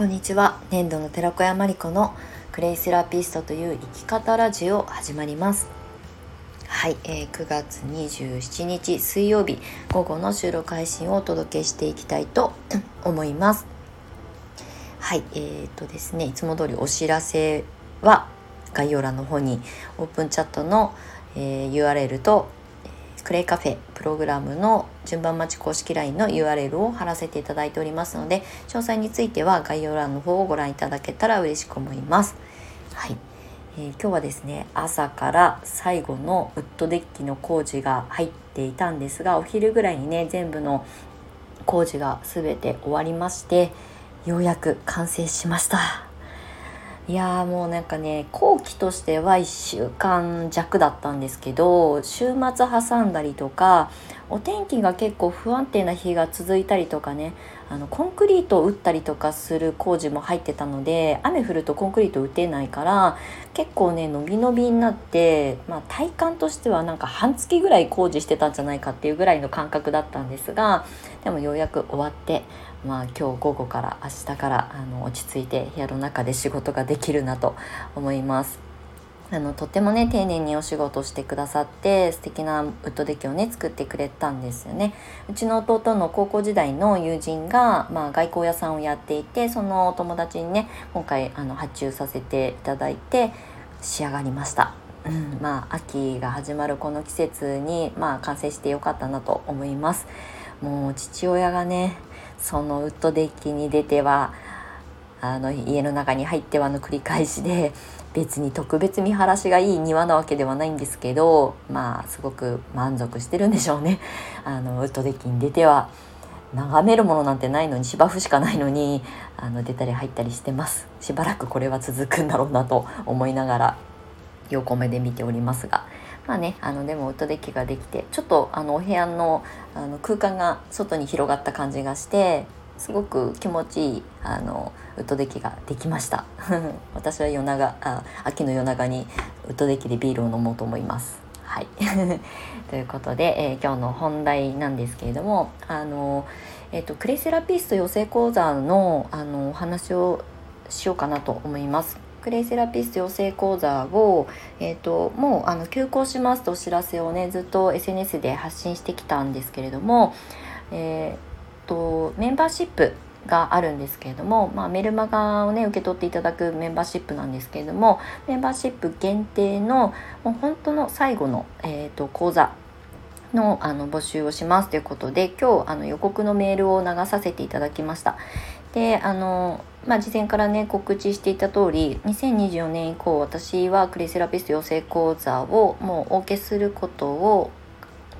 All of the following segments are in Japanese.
こんにちは。粘土の寺子屋まりこのクレイセラピストという生き方ラジオ始まります。はい、えー、9月27日水曜日午後の収録配信をお届けしていきたいと 思います。はいえー、とですねいつも通りお知らせは概要欄の方にオープンチャットの、えー、URL とクレイカフェプログラムの順番待ち公式 LINE の URL を貼らせていただいておりますので詳細については概要欄の方をご覧いただけたら嬉しく思います。はい、えー、今日はですね朝から最後のウッドデッキの工事が入っていたんですがお昼ぐらいにね全部の工事が全て終わりましてようやく完成しました。いやもうなんかね後期としては1週間弱だったんですけど週末挟んだりとかお天気が結構不安定な日が続いたりとかねあのコンクリートを打ったりとかする工事も入ってたので雨降るとコンクリート打てないから結構ね伸び伸びになって、まあ、体感としてはなんか半月ぐらい工事してたんじゃないかっていうぐらいの感覚だったんですがでもようやく終わってまあ、今日午後から明日からあの落ち着いて部屋の中で仕事ができるなと思います。あのとってもね丁寧にお仕事してくださって素敵なウッドデッキをね作ってくれたんですよね。うちの弟の高校時代の友人が、まあ、外交屋さんをやっていてそのお友達にね今回あの発注させていただいて仕上がりました、うん、まあ秋が始まるこの季節に、まあ、完成してよかったなと思います。もう父親がねそのウッドデッキに出てはあの家の中に入ってはの繰り返しで 別に特別見晴らしがいい庭なわけではないんですけどまあすごく満足してるんでしょうね。あのウッドデッキに出ては。眺めるものなんてないのに芝生しかないのにあの出たり入ったりしてます。しばらくこれは続くんだろうなと思いながら横目で見ておりますが。まあねあのでもウッドデッキができてちょっとあのお部屋のあの空間が外に広がった感じがしてすごく気持ちいいあのウッドデッキができました。私は夜長あ秋の夜長にウッドデッキでビールを飲もうと思います。はい。ということで、えー、今日の本題なんですけれどもあの、えーと、クレイセラピスト養成講座のあのお話をしようかなと思います。クレイセラピスト養成講座を、えーと、もうあの休校しますとお知らせをねずっと SNS で発信してきたんですけれども、えーと、メンバーシップがあるんですけれども、まあ、メルマガをね受け取っていただくメンバーシップなんですけれどもメンバーシップ限定のもう本当の最後の、えーと講座のあの募集をしますということで今日あの予告のメールを流させていただきました。であのまあ、事前からね告知していた通り2024年以降私はクレイセラピスト養成講座をもうお受けすることを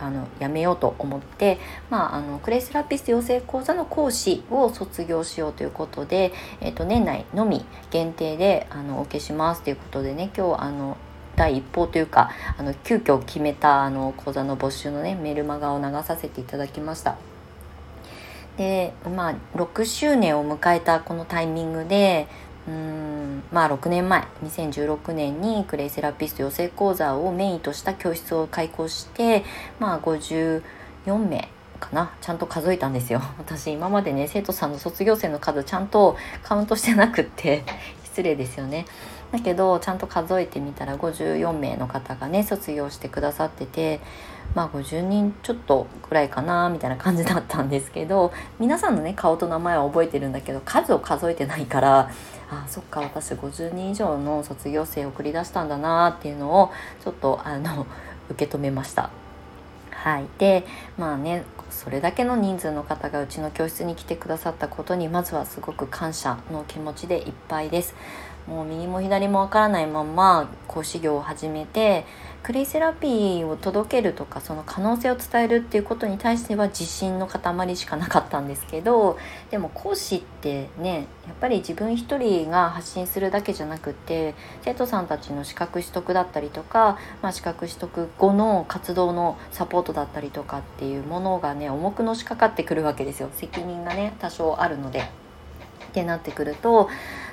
あのやめようと思って、まあ、あのクレイセラピスト養成講座の講師を卒業しようということで、えー、と年内のみ限定であのお受けしますということでね今日あの第一報というかあの急遽決めたあの講座の募集のねメルマガを流させていただきました。でまあ6周年を迎えたこのタイミングでうんまあ6年前2016年にクレイセラピスト養成講座をメインとした教室を開講してまあ54名かなちゃんと数えたんですよ。私今までね生徒さんの卒業生の数ちゃんとカウントしてなくって失礼ですよね。だけどちゃんと数えてみたら54名の方がね卒業してくださっててまあ50人ちょっとくらいかなみたいな感じだったんですけど皆さんのね顔と名前は覚えてるんだけど数を数えてないからあそっか私50人以上の卒業生を送り出したんだなっていうのをちょっとあの受け止めました。はい、でまあねそれだけの人数の方がうちの教室に来てくださったことにまずはすごく感謝の気持ちでいっぱいです。もう右も左もわからないまま講師業を始めてクレイセラピーを届けるとかその可能性を伝えるっていうことに対しては自信の塊しかなかったんですけどでも講師ってねやっぱり自分一人が発信するだけじゃなくて生徒さんたちの資格取得だったりとか、まあ、資格取得後の活動のサポートだったりとかっていうものがね重くのしかかってくるわけですよ責任がね多少あるので。ってなってくると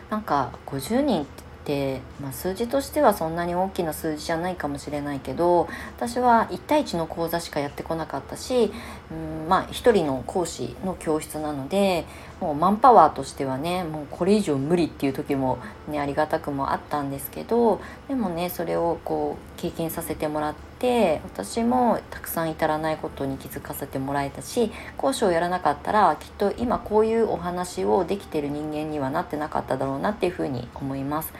なんか50人で、まあ、数字としてはそんなに大きな数字じゃないかもしれないけど私は1対1の講座しかやってこなかったし、うん、まあ1人の講師の教室なのでもうマンパワーとしてはねもうこれ以上無理っていう時も、ね、ありがたくもあったんですけどでもねそれをこう経験させてもらってて私もたくさん至らないことに気づかせてもらえたし講師をやらなかったらきっと今こういうお話をできてる人間にはなってなかっただろうなっていうふうに思います。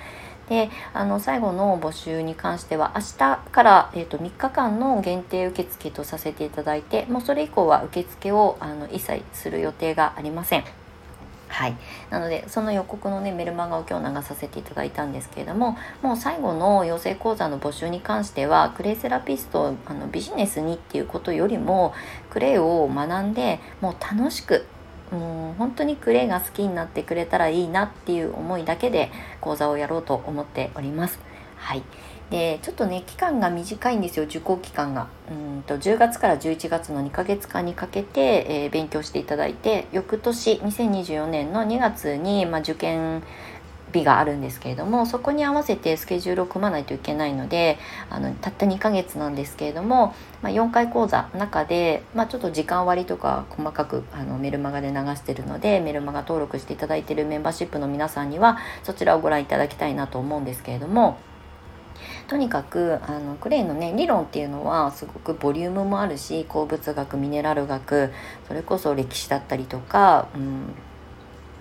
であの最後の募集に関しては明日から、えーと、3日間の限定受付とさせていただいてもうそれ以降は受付をあの一切する予定がありません。はい、なのでその予告のねメルマガを今日流させていただいたんですけれどももう最後の養成講座の募集に関してはクレイセラピストあのビジネスにっていうことよりもクレイを学んでもう楽しくもう本当にクレイが好きになってくれたらいいなっていう思いだけで講座をやろうと思っております。はいでちょっとね期間が短いんですよ受講期間がうんと10月から11月の2ヶ月間にかけて、えー、勉強していただいて翌年2024年の2月に、まあ、受験日があるんですけれどもそこに合わせてスケジュールを組まないといけないのであのたった2ヶ月なんですけれども、まあ、4回講座の中で、まあ、ちょっと時間割とか細かくあのメルマガで流してるのでメルマガ登録していただいてるメンバーシップの皆さんにはそちらをご覧いただきたいなと思うんですけれども。とにかくあのクレイのね理論っていうのはすごくボリュームもあるし鉱物学ミネラル学それこそ歴史だったりとか、うん、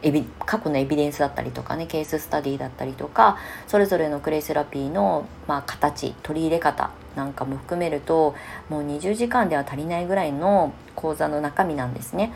エビ過去のエビデンスだったりとかねケーススタディだったりとかそれぞれのクレイセラピーの、まあ、形取り入れ方なんかも含めるともう20時間では足りないぐらいの講座の中身なんですね。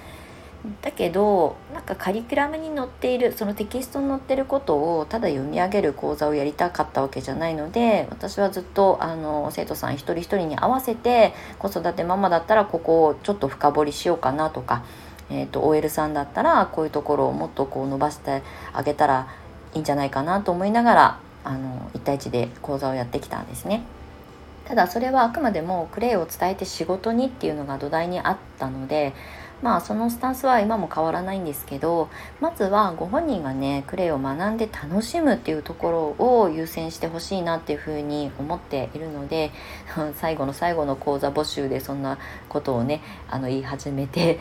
だけどなんかカリキュラムに載っているそのテキストに載ってることをただ読み上げる講座をやりたかったわけじゃないので私はずっとあの生徒さん一人一人に合わせて子育てママだったらここをちょっと深掘りしようかなとかえーと、OL さんだったらこういうところをもっとこう伸ばしてあげたらいいんじゃないかなと思いながらあの1対1で講座をやってきたんですね。ただそれはあくまでもクレイを伝えて仕事にっていうのが土台にあったのでまあそのスタンスは今も変わらないんですけどまずはご本人がねクレイを学んで楽しむっていうところを優先してほしいなっていうふうに思っているので 最後の最後の講座募集でそんなことをねあの言い始めて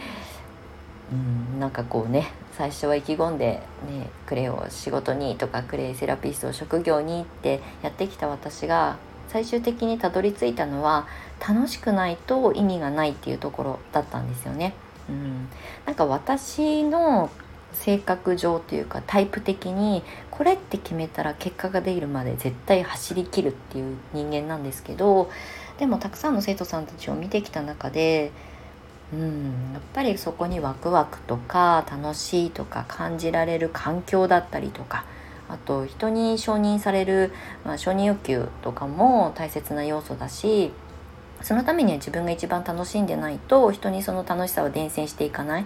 うんなんかこうね最初は意気込んで、ね、クレイを仕事にとかクレイセラピストを職業にってやってきた私が最終的にたどり着いたのは楽しくないと意味がないっていうところだったんですよね。うん、なんか私の性格上というかタイプ的にこれって決めたら結果が出るまで絶対走りきるっていう人間なんですけどでもたくさんの生徒さんたちを見てきた中でうんやっぱりそこにワクワクとか楽しいとか感じられる環境だったりとかあと人に承認される、まあ、承認欲求とかも大切な要素だしそのためには自分が一番楽しんでないと人にその楽しさを伝染していかないっ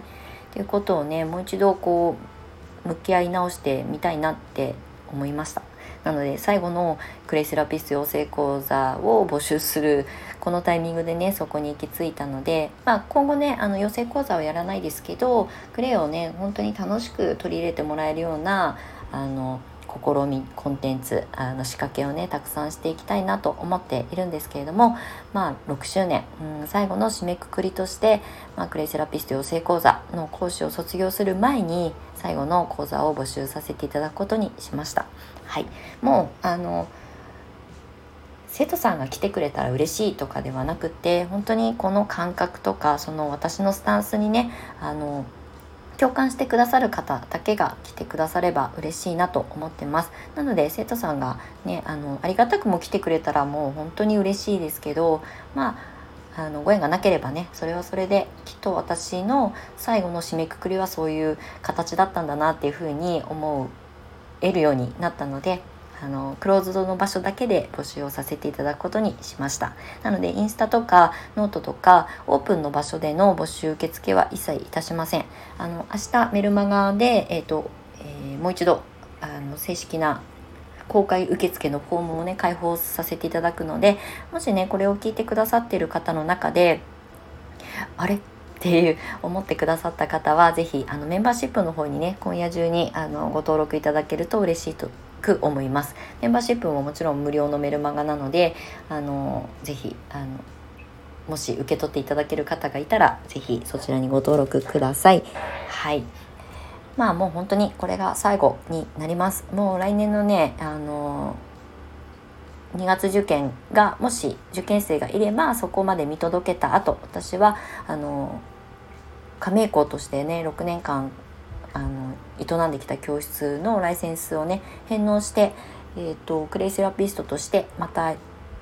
ていうことをねもう一度こう向き合い直してみたいなって思いました。なので最後のクレイセラピスト養成講座を募集するこのタイミングでねそこに行き着いたので、まあ、今後ねあの養成講座はやらないですけどクレイをね本当に楽しく取り入れてもらえるようなあの試みコンテンツあの仕掛けをねたくさんしていきたいなと思っているんですけれどもまあ6周年、うん、最後の締めくくりとして、まあ、クレイセラピスト養成講座の講師を卒業する前に最後の講座を募集させていただくことにしました。はい、もうあの生徒さんが来てくれたら嬉しいとかではなくて本当にこの感覚とかその私のスタンスにねあの共感してくださる方だけが来てくだされば嬉しいなと思ってます。なので生徒さんがねあのありがたくも来てくれたらもう本当に嬉しいですけどまああのご縁がなければねそれはそれできっと私の最後の締めくくりはそういう形だったんだなっていうふうに思えるようになったのであのクローズドの場所だけで募集をさせていただくことにしました。なのでインスタとかノートとかオープンの場所での募集受付は一切いたしません。あの明日メルマガで、えーとえー、もう一度あの正式な公開受付のフォームをね開放させていただくのでもしねこれを聞いてくださってる方の中であれ？っていう思ってくださった方は是非メンバーシップの方にね今夜中にあのご登録いただけると嬉しいとく思います。メンバーシップももちろん無料のメルマガなのであのぜひあのもし受け取っていただける方がいたらぜひそちらにご登録ください。はい。まあもう本当にこれが最後になります。もう来年のねあの2月受験がもし受験生がいればそこまで見届けた後私はあの加盟校としてね6年間営んできた教室のライセンスをね返納して、えーと、クレイセラピストとしてまた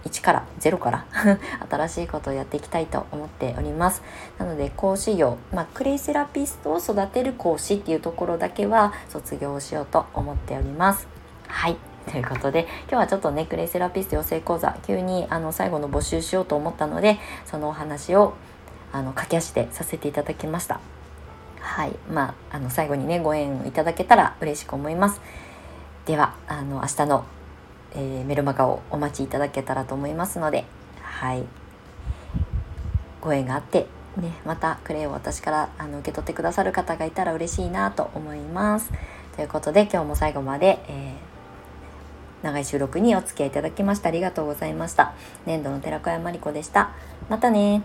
1から0から 新しいことをやっていきたいと思っております。なので講師業、まあ、クレイセラピストを育てる講師っていうところだけは卒業しようと思っております。はい。ということで今日はちょっとねクレイセラピスト養成講座急にあの最後の募集しようと思ったのでそのお話をあの駆け足でさせていただきました。はいまああの最後にねご縁いただけたら嬉しく思いますではあの明日の、えー、メルマガをお待ちいただけたらと思いますのではいご縁があってね、またクレイを私からあの受け取ってくださる方がいたら嬉しいなと思います。ということで今日も最後まで、えー、長い収録にお付き合いいただきましてありがとうございました。年度の寺子屋まりこでした。またね